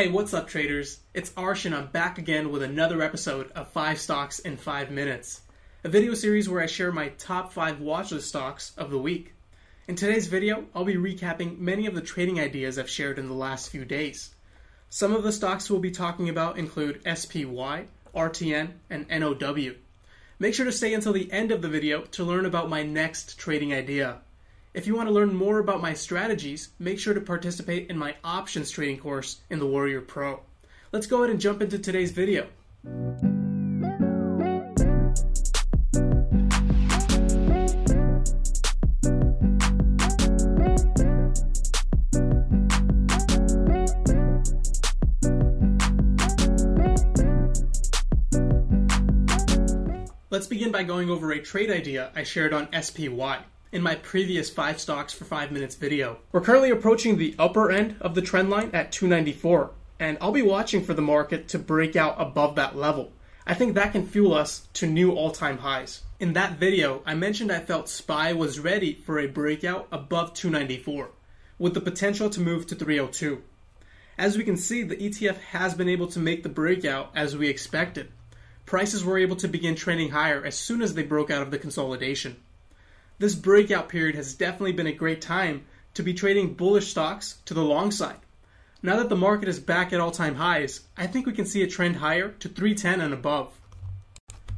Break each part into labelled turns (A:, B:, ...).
A: Hey, what's up, traders? It's Arsh, and I'm back again with another episode of 5 Stocks in 5 Minutes, a video series where I share my top 5 watchlist stocks of the week. In today's video, I'll be recapping many of the trading ideas I've shared in the last few days. Some of the stocks we'll be talking about include SPY, RTN, and NOW. Make sure to stay until the end of the video to learn about my next trading idea. If you want to learn more about my strategies, make sure to participate in my options trading course in the Warrior Pro. Let's go ahead and jump into today's video. Let's begin by going over a trade idea I shared on SPY in my previous 5 stocks for 5 minutes video. We're currently approaching the upper end of the trend line at 294, and I'll be watching for the market to break out above that level. I think that can fuel us to new all time highs. In that video, I mentioned I felt SPY was ready for a breakout above 294, with the potential to move to 302. As we can see, the ETF has been able to make the breakout as we expected. Prices were able to begin trending higher as soon as they broke out of the consolidation. This breakout period has definitely been a great time to be trading bullish stocks to the long side. Now that the market is back at all time highs, I think we can see a trend higher to 310 and above.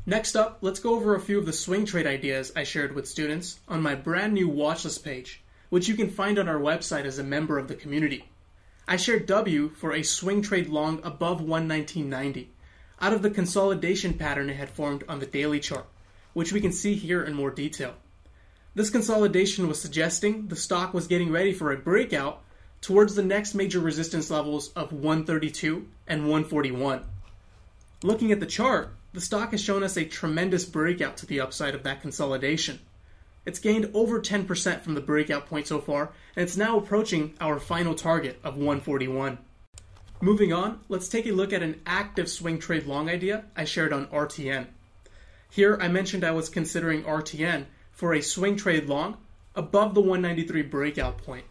A: Next up, let's go over a few of the swing trade ideas I shared with students on my brand new watchlist page, which you can find on our website as a member of the community. I shared W for a swing trade long above 119.90 out of the consolidation pattern it had formed on the daily chart, which we can see here in more detail. This consolidation was suggesting the stock was getting ready for a breakout towards the next major resistance levels of 132 and 141. Looking at the chart, the stock has shown us a tremendous breakout to the upside of that consolidation. It's gained over 10% from the breakout point so far, and it's now approaching our final target of 141. Moving on, let's take a look at an active swing trade long idea I shared on RTN. Here I mentioned I was considering RTN for a swing trade long above the 193 breakout point,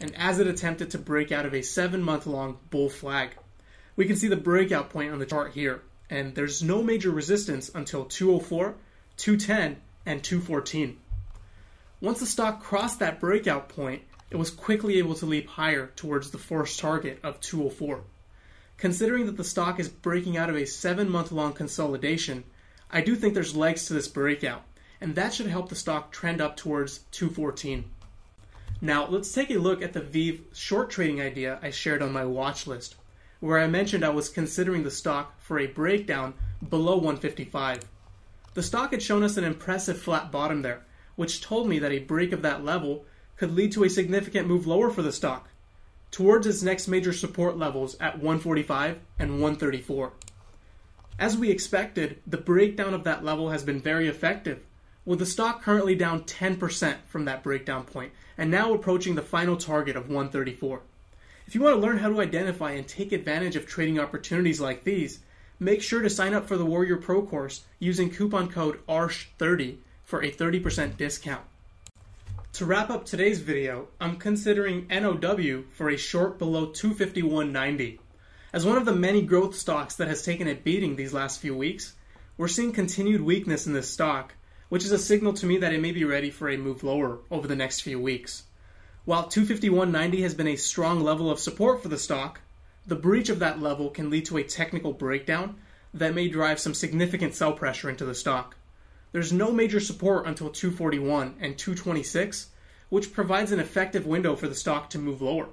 A: and as it attempted to break out of a 7 month long bull flag. We can see the breakout point on the chart here, and there's no major resistance until 204, 210, and 214. Once the stock crossed that breakout point, it was quickly able to leap higher towards the first target of 204. Considering that the stock is breaking out of a 7 month long consolidation, I do think there's legs to this breakout and that should help the stock trend up towards 214. Now, let's take a look at the VEEV short trading idea I shared on my watch list, where I mentioned I was considering the stock for a breakdown below 155. The stock had shown us an impressive flat bottom there, which told me that a break of that level could lead to a significant move lower for the stock, towards its next major support levels at 145 and 134. As we expected, the breakdown of that level has been very effective, with the stock currently down 10% from that breakdown point and now approaching the final target of 134. If you want to learn how to identify and take advantage of trading opportunities like these, make sure to sign up for the Warrior Pro course using coupon code ARSH30 for a 30% discount. To wrap up today's video, I'm considering NOW for a short below 251.90. As one of the many growth stocks that has taken a beating these last few weeks, we're seeing continued weakness in this stock which is a signal to me that it may be ready for a move lower over the next few weeks. While 251.90 has been a strong level of support for the stock, the breach of that level can lead to a technical breakdown that may drive some significant sell pressure into the stock. There's no major support until 241 and 226, which provides an effective window for the stock to move lower.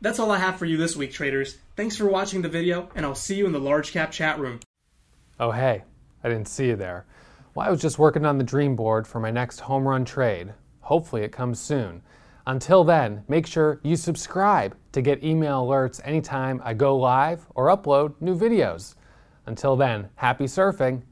A: That's all I have for you this week, traders. Thanks for watching the video, and I'll see you in the large cap chat room.
B: Oh, hey, I didn't see you there. Well, I was just working on the dream board for my next home run trade. Hopefully, it comes soon. Until then, make sure you subscribe to get email alerts anytime I go live or upload new videos. Until then, happy surfing